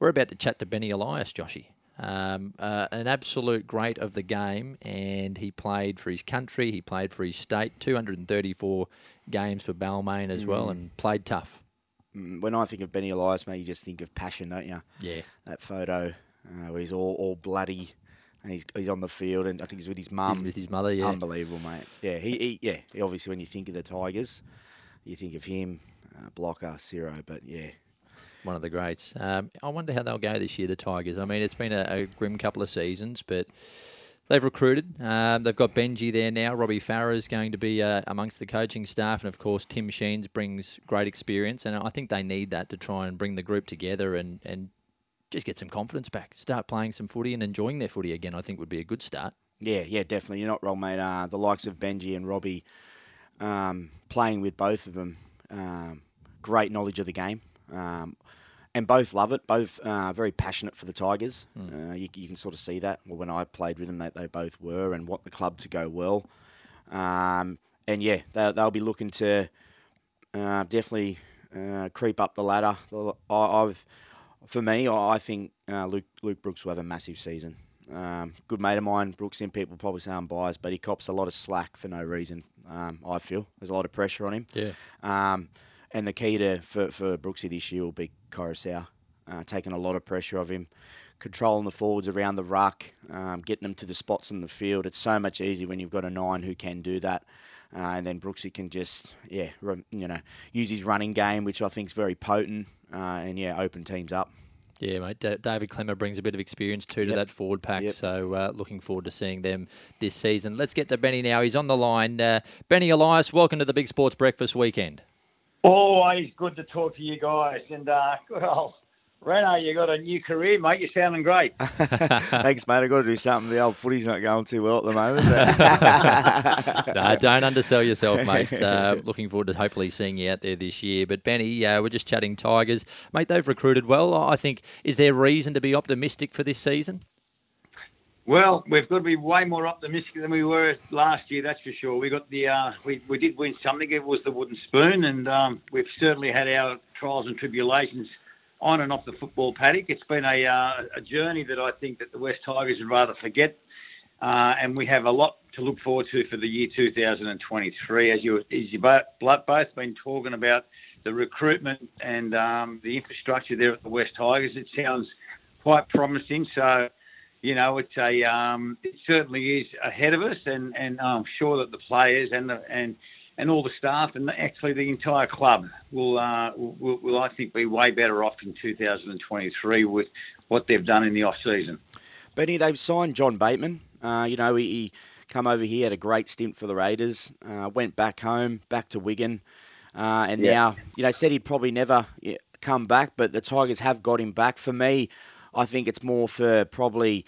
we're about to chat to Benny Elias, Joshy. Um, uh, an absolute great of the game, and he played for his country. He played for his state. 234 games for Balmain as well, and played tough. Mm, When I think of Benny Elias, mate, you just think of passion, don't you? Yeah. That photo uh, where he's all, all bloody and he's he's on the field, and I think he's with his mum. He's with his mother, yeah. Unbelievable, mate. Yeah, he, he yeah. He, obviously, when you think of the Tigers, you think of him, uh, blocker, Ciro, but yeah, one of the greats. Um, I wonder how they'll go this year, the Tigers. I mean, it's been a, a grim couple of seasons, but they've recruited. Um, they've got Benji there now. Robbie Farah is going to be uh, amongst the coaching staff, and of course, Tim Sheens brings great experience, and I think they need that to try and bring the group together and, and just get some confidence back. Start playing some footy and enjoying their footy again. I think would be a good start. Yeah, yeah, definitely. You're not wrong, mate. Uh, the likes of Benji and Robbie, um, playing with both of them, um, great knowledge of the game, um, and both love it. Both uh, very passionate for the Tigers. Uh, you, you can sort of see that. Well, when I played with them, they, they both were, and want the club to go well. Um, and yeah, they, they'll be looking to uh, definitely uh, creep up the ladder. I, I've, for me, I think uh, Luke Luke Brooks will have a massive season. Um, good mate of mine, Brooks. In people probably say I'm biased, but he cops a lot of slack for no reason. Um, I feel there's a lot of pressure on him. Yeah. And the key to for, for Brooksy this year will be Koroisau, uh, taking a lot of pressure off him, controlling the forwards around the ruck, um, getting them to the spots in the field. It's so much easier when you've got a nine who can do that. Uh, and then Brooksy can just, yeah, you know, use his running game, which I think is very potent, uh, and yeah, open teams up. Yeah, mate. Da- David Klemmer brings a bit of experience too to Yep. that forward pack. Yep. So uh, looking forward to seeing them this season. Let's get to Benny now. He's on the line. Uh, Benny Elias, welcome to the Big Sports Breakfast weekend. Always good to talk to you guys. And uh, good old Reno, you got a new career, mate. You're sounding great. Thanks, mate. I've got to do something. The old footy's not going too well at the moment. no, don't undersell yourself, mate. Uh, looking forward to hopefully seeing you out there this year. But Benny, uh, we're just chatting Tigers, mate. They've recruited well. I think. Is there reason to be optimistic for this season? Well, we've got to be way more optimistic than we were last year, that's for sure. We got the uh, we we did win something. It was the wooden spoon, and um, we've certainly had our trials and tribulations on and off the football paddock. It's been a uh, a journey that I think that the West Tigers would rather forget, uh, and we have a lot to look forward to for the year 2023. As you as you both both been talking about the recruitment and um, the infrastructure there at the West Tigers, it sounds quite promising. So you know, it's a um, it certainly is ahead of us, and, and I'm sure that the players and the and and all the staff and actually the entire club will, uh, will will I think be way better off in 2023 with what they've done in the off season. Benny, they've signed John Bateman. Uh, you know, he, he come over here, had a great stint for the Raiders, uh, went back home, back to Wigan, uh, and Yeah. now, you know, said he'd probably never come back, but the Tigers have got him back. For me, I think it's more for probably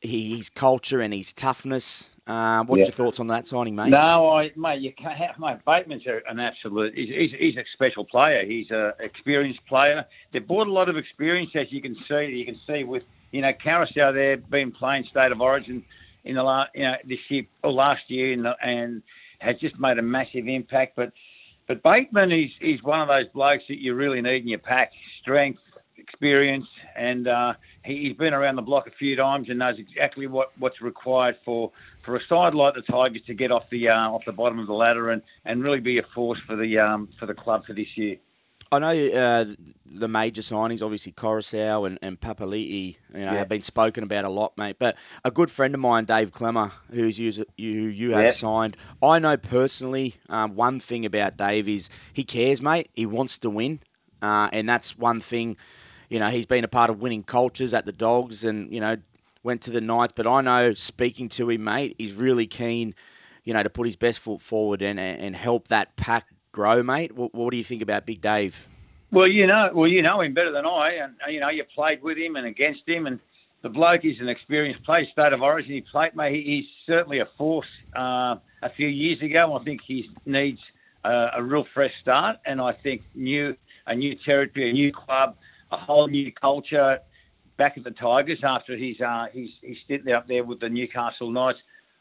his culture and his toughness. Uh, what's Yeah. your thoughts on that signing, mate? No, I, mate, you can't have, mate, Bateman's an absolute, he's, he's, he's a special player. He's an experienced player. They've brought a lot of experience, as you can see. You can see with, you know, Koroisau there been playing State of Origin in the last, you know, this year, or last year, the, and has just made a massive impact. But, but Bateman is, is one of those blokes that you really need in your pack. Strength, experience, and uh, he, he's been around the block a few times and knows exactly what, what's required for, for a side like the Tigers to get off the uh, off the bottom of the ladder and, and really be a force for the um, for the club for this year. I know uh, the major signings, obviously Koroisau and, and Papali'i, you know, Yeah. have been spoken about a lot, mate. But a good friend of mine, Dave Klemmer, who's you, you, you have Yeah. signed, I know personally um, one thing about Dave is he cares, mate. He wants to win. Uh, and that's one thing, you know, he's been a part of winning cultures at the Dogs and, you know, went to the Knights. But I know speaking to him, mate, he's really keen, you know, to put his best foot forward and, and help that pack grow, mate. What, what do you think about Big Dave? Well, you know, well, you know him better than I, and uh, you know you played with him and against him, and the bloke is an experienced player, state of origin. He played, mate. he- He's certainly a force. Uh, a few years ago, I think he needs uh, a real fresh start, and I think new a new territory, a new club, a whole new culture. Back at the Tigers after his uh, his his stint up there with the Newcastle Knights.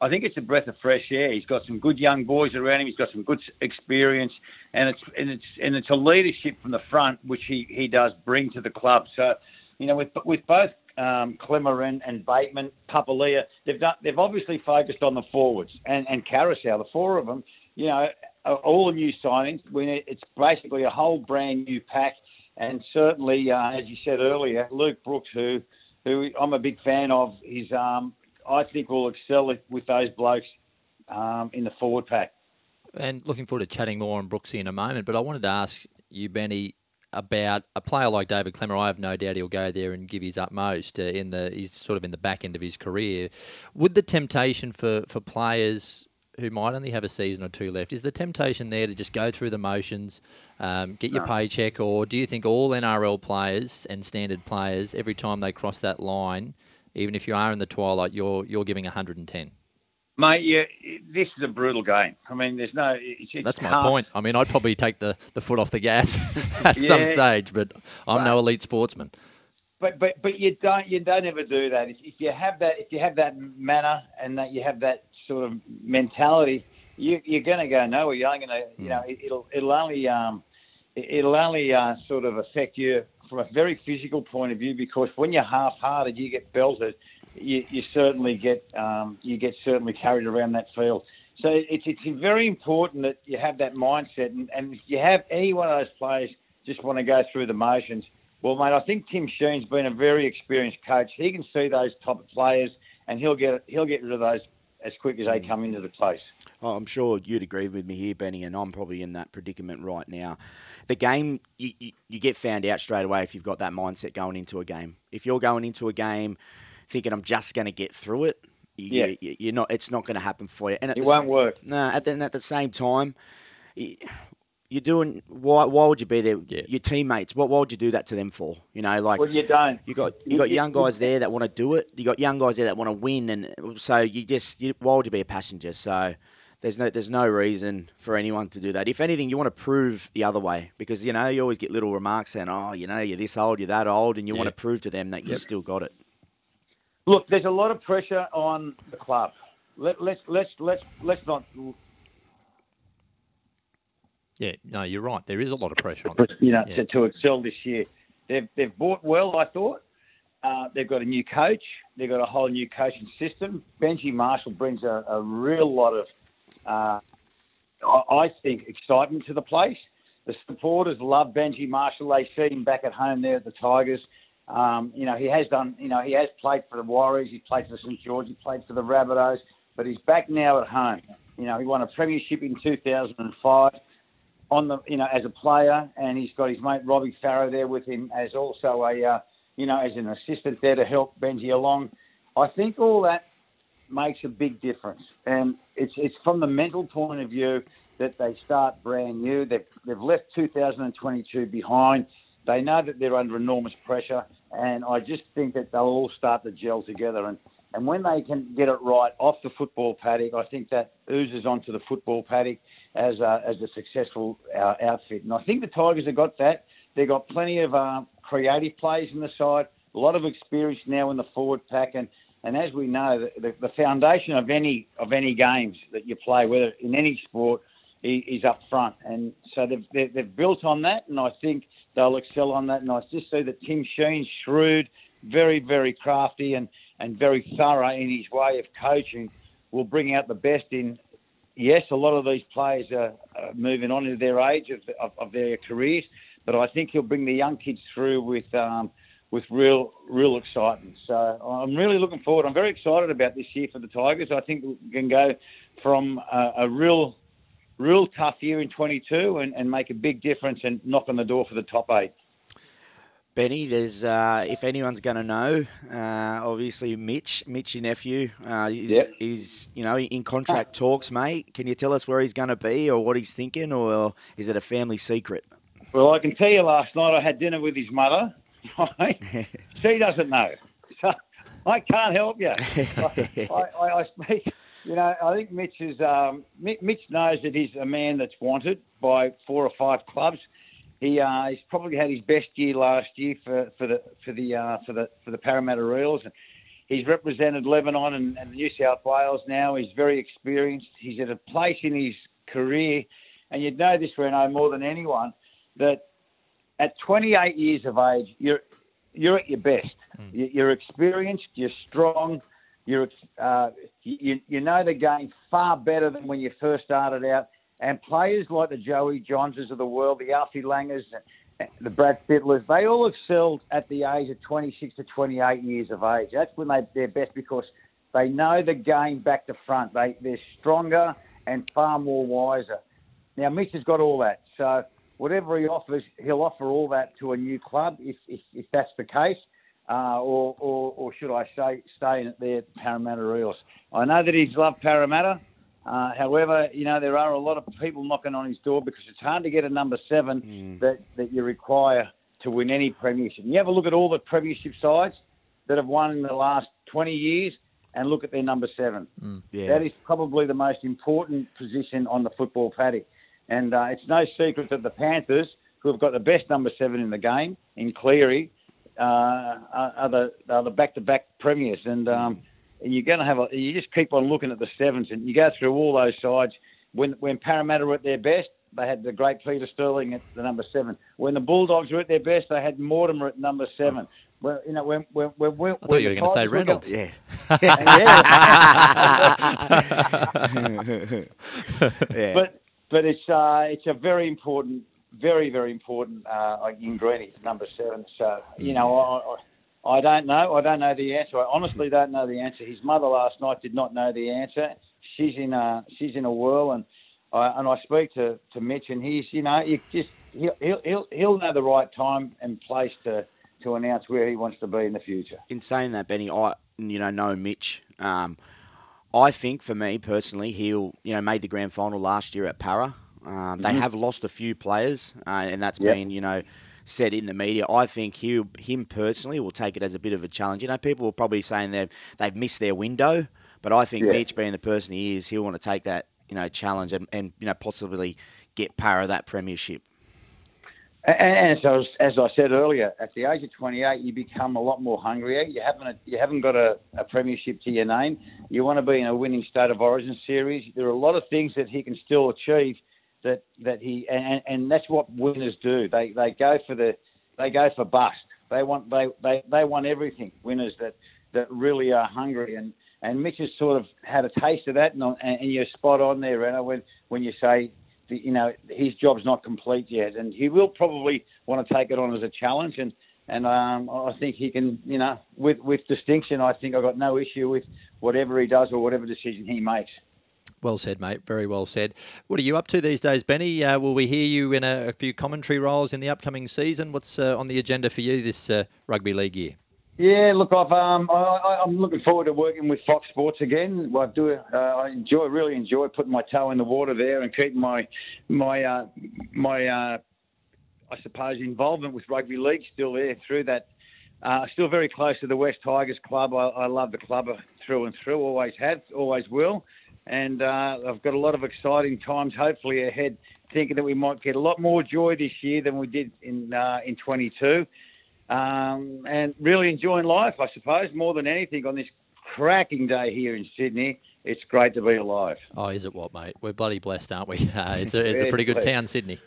I think it's a breath of fresh air. He's got some good young boys around him. He's got some good experience, and it's and it's and it's a leadership from the front which he, he does bring to the club. So you know, with with both um, Klemmer and, Bateman, Papali'i, they've done, they've obviously focused on the forwards and and Koroisau, the four of them. You know, all new signings. It's basically a whole brand new pack, and certainly, uh, as you said earlier, Luke Brooks, who who I'm a big fan of, is um, I think will excel with those blokes um, in the forward pack. And looking forward to chatting more on Brooksy in a moment. But I wanted to ask you, Benny, about a player like David Klemmer. I have no doubt he'll go there and give his utmost uh, in the. He's sort of in the back end of his career. Would the temptation for for players who might only have a season or two left is the temptation there to just go through the motions, um, get your no. paycheck, or do you think all NRL players and standard players every time they cross that line, even if you are in the twilight, you're you're giving 110? Mate, yeah, this is a brutal game. I mean, there's no. It's, it's That's my hard. point. I mean, I'd probably take the, the foot off the gas at yeah, some stage, but I'm but, no elite sportsman. But but but you don't you don't ever do that. If, if you have that if you have that manner and that you have that sort of mentality, you, you're going to go nowhere. You're only going to you know it, will it'll only um it'll only uh, sort of affect you from a very physical point of view because when you're half-hearted, you get belted you, you certainly get um, you get certainly carried around that field. So it's it's very important that you have that mindset, and, and if you have any one of those players just want to go through the motions, well, mate, I think Tim Sheens been a very experienced coach. He can see those top players, and he'll get he'll get rid of those as quick as they mm. come into the place. Oh, I'm sure you'd agree with me here, Benny, and I'm probably in that predicament right now. The game, you, you, you get found out straight away if you've got that mindset going into a game. If you're going into a game thinking I'm just going to get through it, you, yeah. you, are not. It's not going to happen for you. And it won't work. No, nah, at the, at the same time, you're doing. Why? Why would you be there? Yeah. Your teammates. What? Why would you do that to them for? You know, like. Well, you don't. You got you got young guys there that want to do it. You got young guys there that want to win, and so you just. You, why would you be a passenger? So. There's no, there's no reason for anyone to do that. If anything, you want to prove the other way because you know you always get little remarks saying, "Oh, you know, you're this old, you're that old," and you yeah. want to prove to them that yep. you still got it. Look, there's a lot of pressure on the club. Let, let's let's let's let's not. Yeah, no, you're right. There is a lot of pressure on them. You know, yeah. to, to, excel this year. They've they've bought well, I thought. Uh, they've got a new coach. They've got a whole new coaching system. Benji Marshall brings a, a real lot of, uh, I think, excitement to the place. The supporters love Benji Marshall. They see him back at home there at the Tigers. Um, you know, he has done, you know, he has played for the Warriors, he played for St George, he played for the Rabbitohs, but he's back now at home. You know, he won a premiership in 2005 on the, you know, as a player, and he's got his mate Robbie Farah there with him as also a, uh, you know, as an assistant there to help Benji along. I think all that makes a big difference, and it's it's from the mental point of view that they start brand new. They've they've left 2022 behind. They know that they're under enormous pressure and I just think that they'll all start to gel together. And, and when they can get it right off the football paddock, I think that oozes onto the football paddock as a, as a successful uh, outfit. And I think the Tigers have got that. They've got plenty of uh, creative players in the side, a lot of experience now in the forward pack, and, and as we know, the, the, the foundation of any of any games that you play, whether in any sport, is up front. And so they've, they've built on that, and I think they'll excel on that. And I just see that Tim Sheens' shrewd, very, very crafty, and, and very thorough in his way of coaching will bring out the best in. Yes, a lot of these players are, moving on into their age of, of, of, their careers, but I think he'll bring the young kids through with um, with real real excitement. So I'm really looking forward. I'm very excited about this year for the Tigers. I think we can go from a, a real real tough year in 22 and, and make a big difference and knock on the door for the top eight. Benny, there's uh, if anyone's going to know, uh, obviously Mitch, Mitch, your nephew, uh, yep. is you know in contract talks, mate. Can you tell us where he's going to be or what he's thinking, or is it a family secret? Well, I can tell you. Last night I had dinner with his mother. Right? she doesn't know, so I can't help you. I, I, I speak you know, I think Mitch is. Um, Mitch knows that he's a man that's wanted by four or five clubs. He uh, he's probably had his best year last year for, for the for the uh, for the for the Parramatta Eels. He's represented Lebanon and, and New South Wales now. He's very experienced. He's at a place in his career, and you'd know this, Reno, more than anyone, that at 28 years of age, you're you're at your best. You- You're experienced. You're strong. You're uh, you, you know the game far better than when you first started out. And players like the Joey Johnses of the world, the Alfie Langers, the Brad Fittlers, they all excelled at the age of 26 to 28 years of age. That's when they, they're best because they know the game back to front. They, they're stronger and far more wiser. Now, Mitch has got all that. So whatever he offers, he'll offer all that to a new club if, if, if that's the case. Uh, or, or, or should I say, stay at their Parramatta Eels. I know that he's loved Parramatta. Uh, however, you know, there are a lot of people knocking on his door because it's hard to get a number seven that, that you require to win any premiership. You have a look at all the premiership sides that have won in the last 20 years and look at their number seven. Yeah. That is probably the most important position on the football paddock. And uh, it's no secret that the Panthers, who have got the best number seven in the game, in Cleary, uh, are, are the are the back-to-back premiers. And um, you're going to have a, you just keep on looking at the sevens, and you go through all those sides. When when Parramatta were at their best, they had the great Peter Sterling at the number seven. When the Bulldogs were at their best, they had Mortimer at number seven. Well, you know, when when when, when I thought you were going to say Reynolds. Yeah. yeah. but but it's uh, it's a very important, very very important uh, ingredient, number seven. So you know, I, I, I don't know. I don't know the answer. I honestly don't know the answer. His mother last night did not know the answer. She's in a she's in a whirl, and I and I speak to, to Mitch, and he's you know you just he'll he'll he'll, he'll know the right time and place to. To announce where he wants to be in the future. in saying that, Benny, I you know know Mitch. Um, I think for me personally, he'll you know made the grand final last year at Para. Um, They have lost a few players, uh, and that's Yep. been you know said in the media. I think he him personally will take it as a bit of a challenge. You know, people will probably saying they they've missed their window, but I think Yeah. Mitch, being the person he is, he'll want to take that you know challenge and, and you know possibly get Para that premiership. And, and so, as I said earlier, at the age of 28, you become a lot more hungrier. You haven't you haven't got a, a premiership to your name. You want to be in a winning state of origin series. There are a lot of things that he can still achieve. That that he and, and that's what winners do. They they go for the they go for bust. They want they, they, they want everything. Winners that that really are hungry and. And Mitch has sort of had a taste of that, and, and you're spot on there, Reno, when, when you say the- you know his job's not complete yet, and he will probably want to take it on as a challenge, and and um, I think he can, you know, with with distinction. I think I've got no issue with whatever he does or whatever decision he makes. Well said, mate. Very well said. What are you up to these days, Benny? Uh, will we hear you in a, a few commentary roles in the upcoming season? What's uh, on the agenda for you this uh, rugby league year? Yeah, look, I've um, I, I'm looking forward to working with Fox Sports again. I do, uh, I enjoy, really enjoy putting my toe in the water there and keeping my my uh, my uh, I suppose involvement with rugby league still there through that. Uh, still very close to the West Tigers club. I, I love the club through and through. Always have, always will. And uh, I've got a lot of exciting times, hopefully ahead. Thinking that we might get a lot more joy this year than we did in uh, in 22 um, and really enjoying life, I suppose, more than anything on this cracking day here in Sydney. It's great to be alive. Oh, is it what, mate? We're bloody blessed, aren't we? Uh, it's a, it's a pretty good town, Sydney.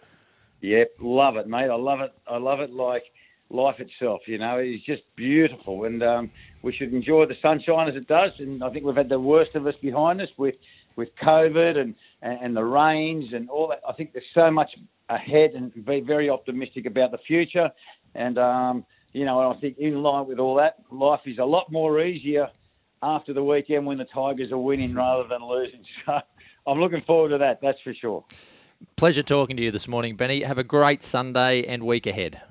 Yep, love it, mate. I love it. I love it like life itself. You know, it's just beautiful, and um, we should enjoy the sunshine as it does. And I think we've had the worst of us behind us with with COVID and and, and the rains and all that. I think there's so much ahead, and be very optimistic about the future. And um, you know, I think in line with all that, life is a lot more easier after the weekend when the Tigers are winning rather than losing. So I'm looking forward to that. That's for sure. Pleasure talking to you this morning, Benny. Have a great Sunday and week ahead.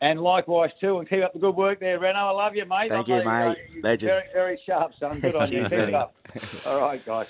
And likewise too, and keep up the good work there, Reno. I love you, mate. Thank I you, know mate. You're Legend. very, very sharp, son. Good on you. Keep it up. All right, guys.